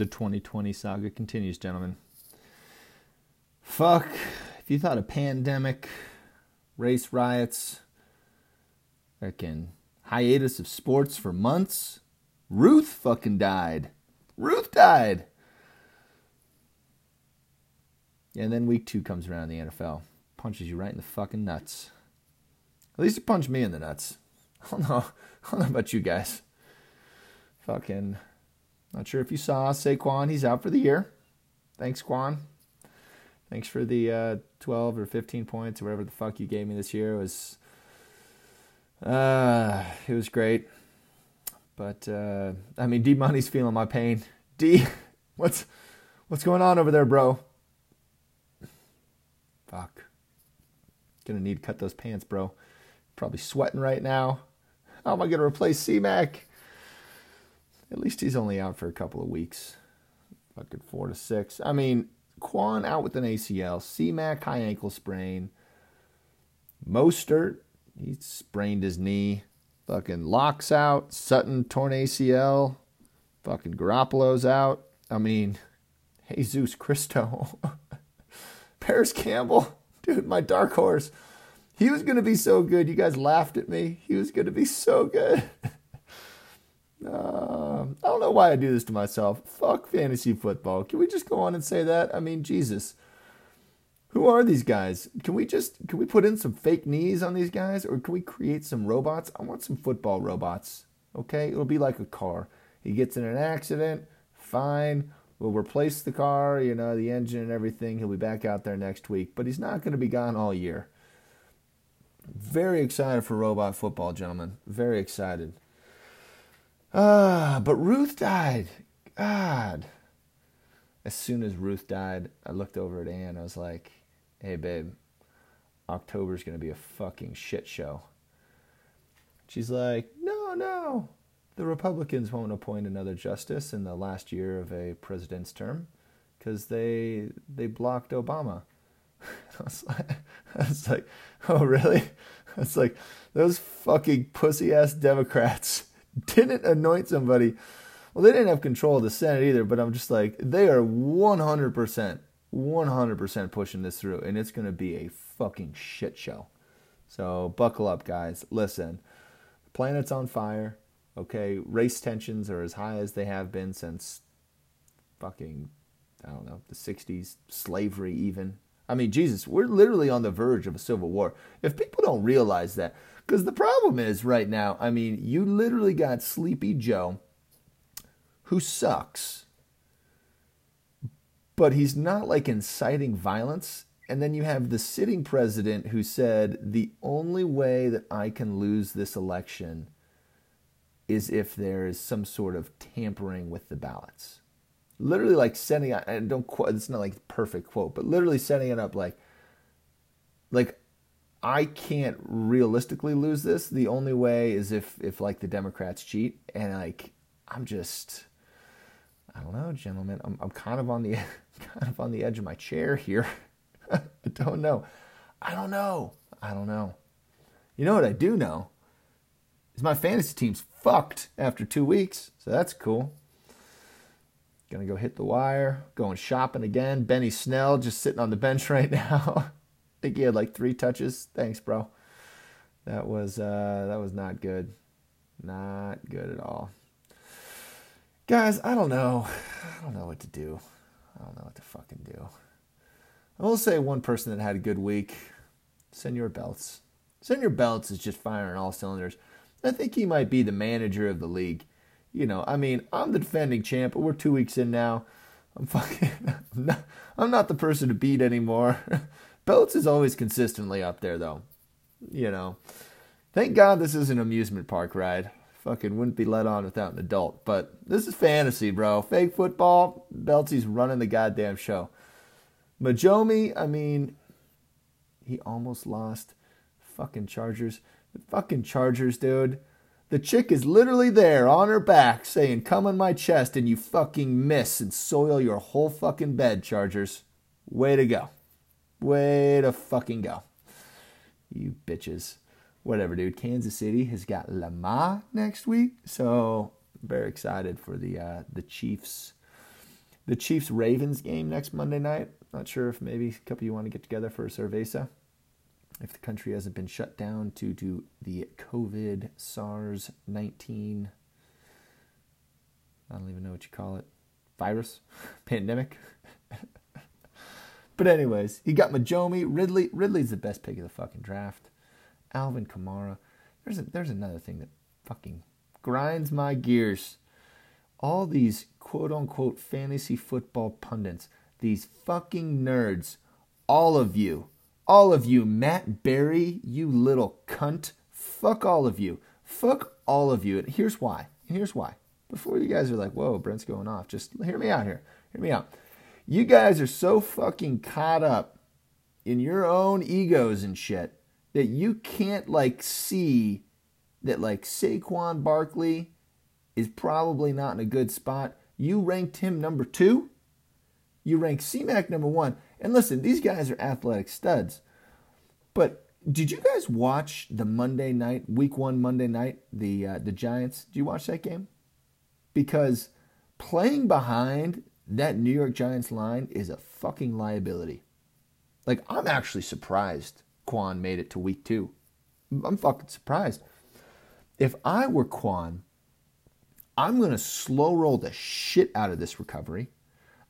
The 2020 saga continues, gentlemen. Fuck. If you thought a pandemic, race riots, freaking hiatus of sports for months, Ruth fucking died. Ruth died. And then week two comes around in the NFL. Punches you right in the fucking nuts. At least it punched me in the nuts. I don't know. I don't know about you guys. Fucking. Not sure if you saw Saquon. He's out for the year. Thanks, Quan. Thanks for the uh, 12 or 15 points or whatever the fuck you gave me this year. It was. Uh, it was great. But uh, I mean, D Money's feeling my pain. D, what's what's going on over there, bro? Fuck. Gonna need to cut those pants, bro. Probably sweating right now. How am I gonna replace C-Mac? At least he's only out for a couple of weeks. Fucking four to six. I mean, Quan out with an ACL. C-Mac high ankle sprain. Mostert, he sprained his knee. Fucking Lock's out. Sutton torn ACL. Fucking Garoppolo's out. I mean, Jesus Christo, Parris Campbell, dude, my dark horse. He was to be so good. You guys laughed at me. He was to be so good. uh, I don't know why I do this to myself. Fuck fantasy football. Can we just go on and say that? I mean, Jesus. Who are these guys? Can we just can we put in some fake knees on these guys or can we create some robots? I want some football robots. Okay? It'll be like a car. He gets in an accident, fine. We'll replace the car, you know, the engine and everything. He'll be back out there next week, but he's not going to be gone all year. Very excited for robot football, gentlemen. Very excited. Ah, but Ruth died. God. As soon as Ruth died, I looked over at Ann. I was like, hey, babe, October's going to be a fucking shit show. She's like, no, no. The Republicans won't appoint another justice in the last year of a president's term because they they blocked Obama. I was, like, I was like, oh really? It's like those fucking pussy ass Democrats didn't anoint somebody. Well, they didn't have control of the Senate either, but I'm just like, they are 100%, 100% pushing this through, and it's going to be a fucking shit show. So buckle up, guys. Listen, the planet's on fire. Okay, race tensions are as high as they have been since fucking, I don't know, the 60s, slavery even. I mean, Jesus, we're literally on the verge of a civil war. If people don't realize that, because the problem is right now, I mean, you literally got Sleepy Joe, who sucks, but he's not like inciting violence. And then you have the sitting president who said, the only way that I can lose this election is if there is some sort of tampering with the ballots. Literally, like setting up, and don't quote, it's not like perfect quote, but literally setting it up like, like, I can't realistically lose this. The only way is if, if like the Democrats cheat, and like, I'm just, I don't know, gentlemen. I'm, I'm kind of on the, kind of on the edge of my chair here. I don't know. I don't know. I don't know. You know what I do know is my fantasy team's fucked after two weeks, so that's cool. Gonna go hit the wire, going shopping again. Benny Snell just sitting on the bench right now. I think he had like three touches. Thanks, bro. That was uh, that was not good, not good at all. Guys, I don't know. I don't know what to do. I don't know what to fucking do. I will say one person that had a good week. Senor Belts. Senor Belts is just firing all cylinders. I think he might be the manager of the league. You know, I mean, I'm the defending champ, but we're two weeks in now. I'm fucking, I'm not, I'm not the person to beat anymore. Belts is always consistently up there, though. You know, thank God this is an amusement park ride. Fucking wouldn't be let on without an adult. But this is fantasy, bro. Fake football. Beltsy's running the goddamn show. Majomi, I mean, he almost lost. Fucking Chargers. The fucking Chargers, dude. The chick is literally there on her back saying, Come on my chest, and you fucking miss and soil your whole fucking bed, Chargers. Way to go. Way to fucking go. You bitches. Whatever, dude. Kansas City has got Lamar next week, so very excited for the uh, the Chiefs The Chiefs Ravens game next Monday night. Not sure if maybe a couple you want to get together for a cerveza. If the country hasn't been shut down due to the COVID SARS 19, I don't even know what you call it, virus, pandemic. but, anyways, he got Majomi. Ridley. Ridley's the best pick of the fucking draft. Alvin Kamara. There's, a, there's another thing that fucking grinds my gears. All these quote unquote fantasy football pundits, these fucking nerds, all of you, all of you, Matt Berry, you little cunt, fuck all of you. Fuck all of you. And here's why. Here's why. Before you guys are like, whoa, Brent's going off, just hear me out here. Hear me out. You guys are so fucking caught up in your own egos and shit that you can't like see that like Saquon Barkley is probably not in a good spot. You ranked him number two. You rank CMAC number one. And listen, these guys are athletic studs. But did you guys watch the Monday night, week one Monday night, the uh, the Giants? Did you watch that game? Because playing behind that New York Giants line is a fucking liability. Like I'm actually surprised Quan made it to week two. I'm fucking surprised. If I were Quan, I'm to slow roll the shit out of this recovery.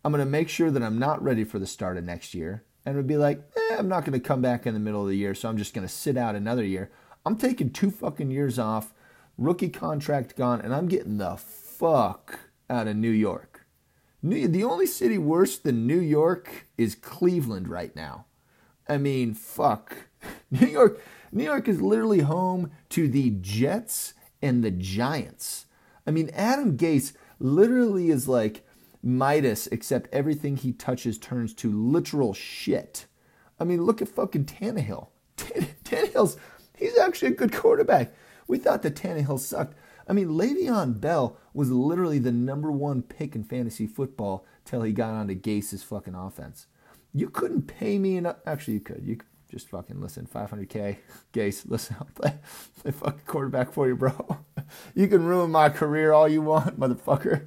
I'm going to make sure that I'm not ready for the start of next year. And would be like, eh, I'm not going to come back in the middle of the year, so I'm just going to sit out another year. I'm taking two fucking years off, rookie contract gone, and I'm getting the fuck out of New York. New, the only city worse than New York is Cleveland right now. I mean, fuck. New York, New York is literally home to the Jets and the Giants. I mean, Adam Gase literally is like Midas, except everything he touches turns to literal shit. I mean, look at fucking Tannehill. Tannehill's, he's actually a good quarterback. We thought that Tannehill sucked. I mean, Le'Veon Bell was literally the number one pick in fantasy football till he got onto Gase's fucking offense. You couldn't pay me enough. Actually, you could. You could just fucking listen. 500K. Gase, listen, I'll play, play fucking quarterback for you, bro. you can ruin my career all you want, motherfucker.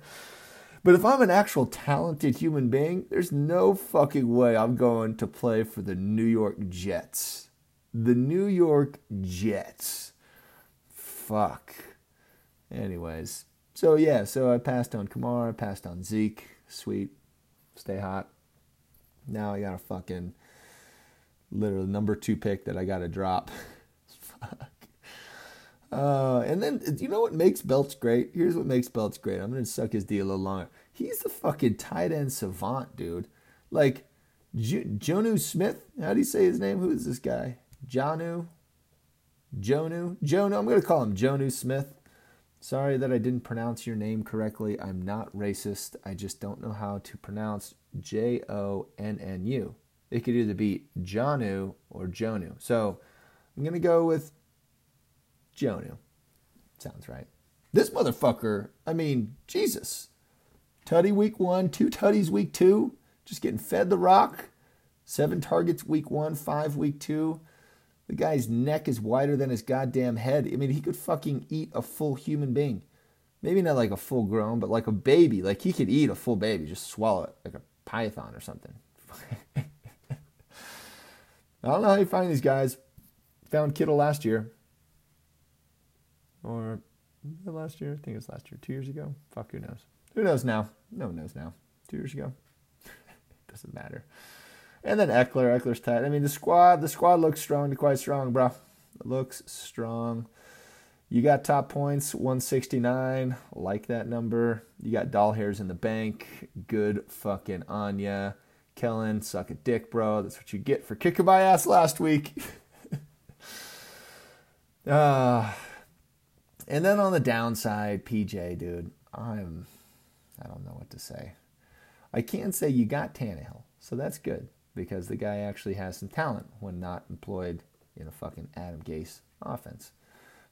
But if I'm an actual talented human being, there's no fucking way I'm going to play for the New York Jets. The New York Jets. Fuck. Anyways. So yeah, so I passed on Kamara, passed on Zeke. Sweet. Stay hot. Now I got a fucking literally number two pick that I got to drop. Uh, and then you know what makes Belts great? Here's what makes Belts great. I'm gonna suck his D a little longer. He's the fucking tight end savant, dude. Like J- Jonnu Smith. How do you say his name? Who is this guy? Jonu. Jonu. Jonu. I'm gonna call him Jonu Smith. Sorry that I didn't pronounce your name correctly. I'm not racist. I just don't know how to pronounce J O N N U. It could either be Jonu or Jonu. So I'm going to go with Jonu. Sounds right. This motherfucker, I mean, Jesus. Tutty week one, two tutties week two, just getting fed the rock. Seven targets week one, five week two. The guy's neck is wider than his goddamn head. I mean, he could fucking eat a full human being. Maybe not like a full grown, but like a baby. Like he could eat a full baby, just swallow it like a python or something. I don't know how you find these guys. Found Kittle last year. Or last year? I think it was last year. Two years ago? Fuck, who knows? Who knows now? No one knows now. Two years ago? Doesn't matter. And then Ekeler. Ekeler's tight. I mean, the squad, the squad looks strong to quite strong, bro. It looks strong. You got top points, 169. Like that number. You got doll hairs in the bank. Good fucking Anya. Kellen, suck a dick, bro. That's what you get for kicking my ass last week. uh, and then on the downside, PJ, dude, I'm, I don't know what to say. I can say you got Tannehill, so that's good because the guy actually has some talent when not employed in a fucking Adam Gase offense.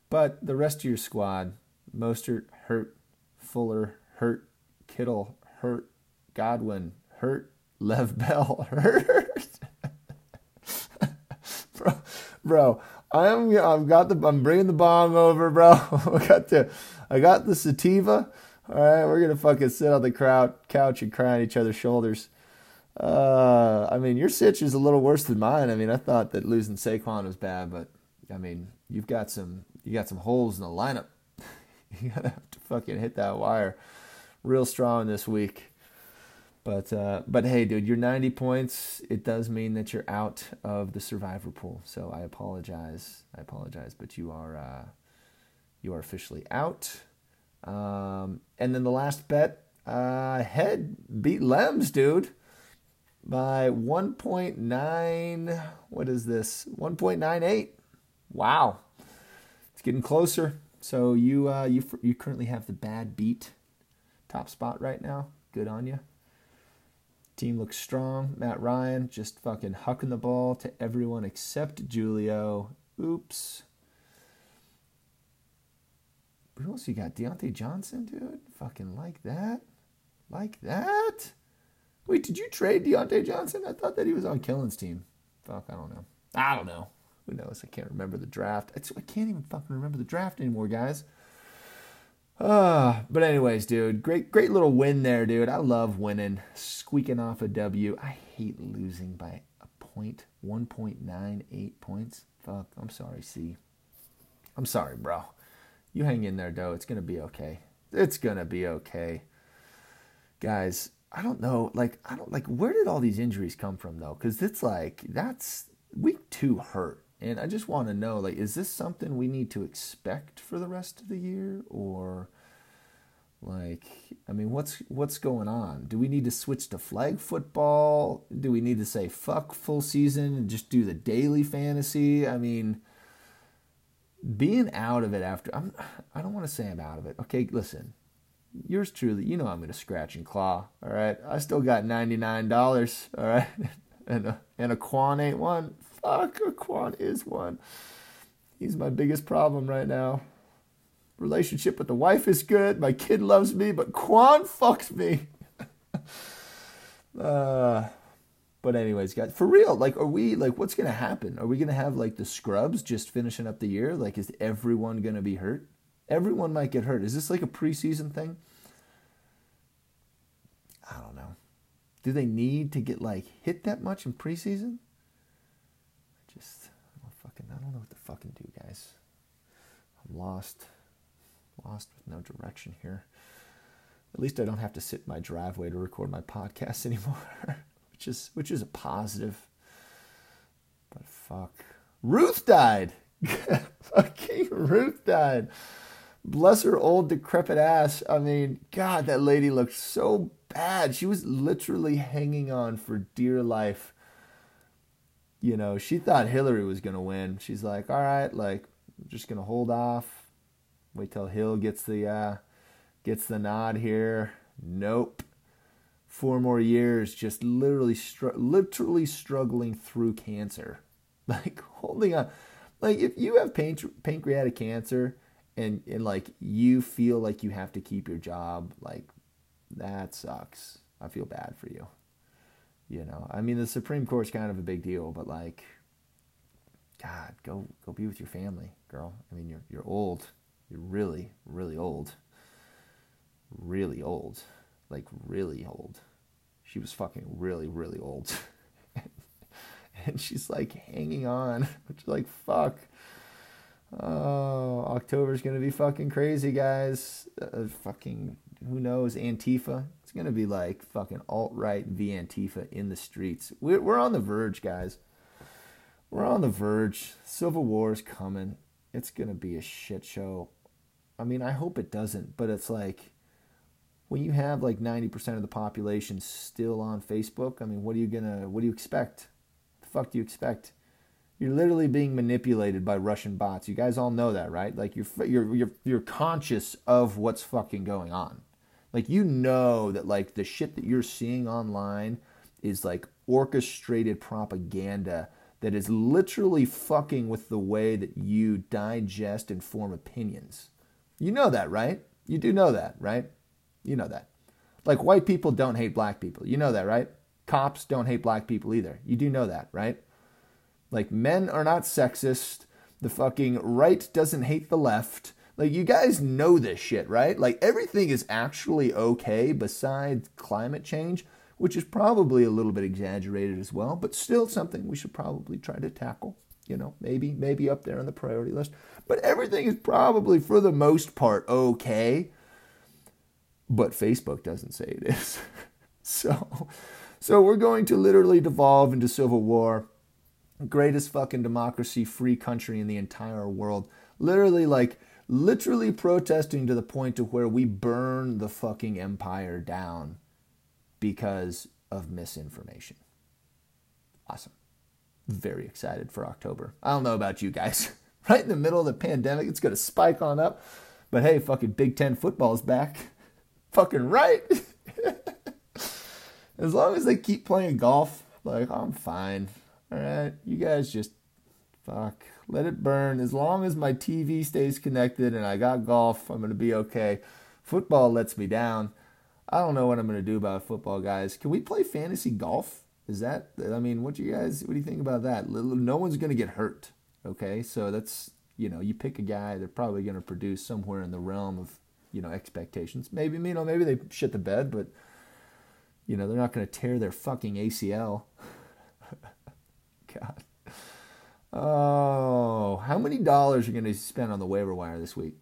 But the rest of your squad, Mostert hurt, Fuller hurt, Kittle hurt, Godwin hurt, Lev Bell hurt. bro, bro, I'm I've got the I'm bringing the bomb over, bro. I got the I got the sativa. All right, we're gonna fucking sit on the crowd couch and cry on each other's shoulders. Uh, I mean, your sitch is a little worse than mine. I mean, I thought that losing Saquon was bad, but I mean, you've got some you got some holes in the lineup. you gotta have to fucking hit that wire real strong this week. But uh, but hey, dude, you're 90 points. It does mean that you're out of the survivor pool. So I apologize. I apologize, but you are uh, you are officially out. Um, and then the last bet, uh, head beat Lems, dude, by 1.9. What is this? 1.98. Wow, it's getting closer. So you uh, you you currently have the bad beat top spot right now. Good on you. Team looks strong. Matt Ryan just fucking hucking the ball to everyone except Julio. Oops. Who else you got? Diontae Johnson, dude? Fucking like that? Like that? Wait, did you trade Diontae Johnson? I thought that he was on Killen's team. Fuck, I don't know. I don't know. Who knows? I can't remember the draft. I can't even fucking remember the draft anymore, guys. Uh, but anyways, dude, great great little win there, dude. I love winning, squeaking off a W. I hate losing by a point, 1.98 points. Fuck, I'm sorry, C. I'm sorry, bro. You hang in there, though. It's gonna be okay. It's gonna be okay. Guys, I don't know, like I don't like where did all these injuries come from though? Cuz it's like that's week 2 hurt and I just want to know, like, is this something we need to expect for the rest of the year, or like, I mean, what's what's going on? Do we need to switch to flag football? Do we need to say fuck full season and just do the daily fantasy? I mean, being out of it after I'm, I don't want to say I'm out of it. Okay, listen, yours truly, you know I'm gonna scratch and claw. All right, I still got ninety nine dollars. All right, and a, and a Quan ain't one fuck, Quan is one. He's my biggest problem right now. Relationship with the wife is good. My kid loves me, but Quan fucks me. uh, but anyways, guys, for real, like, are we like, what's gonna happen? Are we gonna have like the scrubs just finishing up the year? Like, is everyone gonna be hurt? Everyone might get hurt. Is this like a preseason thing? I don't know. Do they need to get like hit that much in preseason? Fucking, I don't know what to fucking do, guys. I'm lost, lost with no direction here. At least I don't have to sit in my driveway to record my podcast anymore, which is which is a positive. But fuck, Ruth died. Fucking Ruth died. Bless her old decrepit ass. I mean, God, that lady looked so bad. She was literally hanging on for dear life you know, she thought Hillary was going to win. She's like, all right, like, I'm just going to hold off, wait till Hill gets the, uh, gets the nod here. Nope. Four more years, just literally, str- literally struggling through cancer, like holding on. Like if you have pancreatic cancer and and like you feel like you have to keep your job, like that sucks. I feel bad for you. You know, I mean, the Supreme Court's kind of a big deal, but like, God, go go be with your family, girl. I mean, you're you're old. You're really really old. Really old, like really old. She was fucking really really old, and she's like hanging on. Which like fuck. Oh, October's gonna be fucking crazy, guys. Uh, fucking who knows? Antifa. It's going to be like fucking alt right v Antifa in the streets. We're, we're on the verge, guys. We're on the verge. Civil war is coming. It's going to be a shit show. I mean, I hope it doesn't, but it's like when you have like 90% of the population still on Facebook, I mean, what are you going to, what do you expect? the fuck do you expect? You're literally being manipulated by Russian bots. You guys all know that, right? Like you're you're you're you're conscious of what's fucking going on. Like you know that like the shit that you're seeing online is like orchestrated propaganda that is literally fucking with the way that you digest and form opinions. You know that, right? You do know that, right? You know that. Like white people don't hate black people. You know that, right? Cops don't hate black people either. You do know that, right? Like men are not sexist. The fucking right doesn't hate the left Like, you guys know this shit, right? Like, everything is actually okay besides climate change, which is probably a little bit exaggerated as well, but still something we should probably try to tackle. You know, maybe, maybe up there on the priority list. But everything is probably, for the most part, okay. But Facebook doesn't say it is. so, so we're going to literally devolve into civil war. Greatest fucking democracy free country in the entire world. Literally, like, literally protesting to the point to where we burn the fucking empire down because of misinformation. Awesome. Very excited for October. I don't know about you guys. right in the middle of the pandemic, it's going to spike on up. But hey, fucking Big Ten football is back. fucking right. as long as they keep playing golf, like, I'm fine. All right. You guys just fuck let it burn. As long as my TV stays connected and I got golf, I'm going to be okay. Football lets me down. I don't know what I'm going to do about football, guys. Can we play fantasy golf? Is that, I mean, what do you guys, what do you think about that? No one's going to get hurt. Okay. So that's, you know, you pick a guy, they're probably going to produce somewhere in the realm of, you know, expectations. Maybe, you know, maybe they shit the bed, but, you know, they're not going to tear their fucking ACL. God. Oh, how many dollars are you going to spend on the waiver wire this week?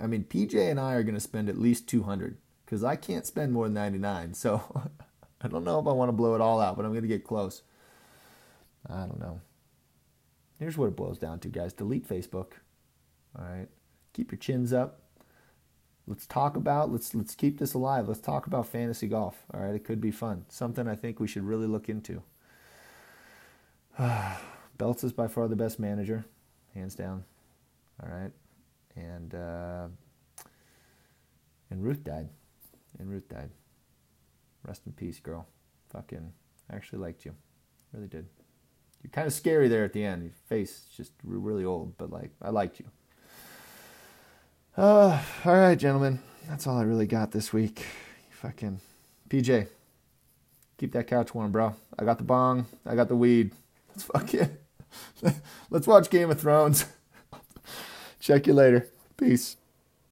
I mean, PJ and I are going to spend at least 200 because I can't spend more than 99. So I don't know if I want to blow it all out, but I'm going to get close. I don't know. Here's what it boils down to, guys. Delete Facebook. All right. Keep your chins up. Let's talk about let's let's keep this alive. Let's talk about fantasy golf. All right, it could be fun. Something I think we should really look into. Belts is by far the best manager, hands down. All right, and uh, and Ruth died, and Ruth died. Rest in peace, girl. Fucking, I actually liked you, really did. You're kind of scary there at the end. Your face just really old, but like I liked you. Uh, all right, gentlemen. That's all I really got this week. Fucking PJ, keep that couch warm, bro. I got the bong. I got the weed. Let's fucking. Let's watch Game of Thrones. Check you later. Peace.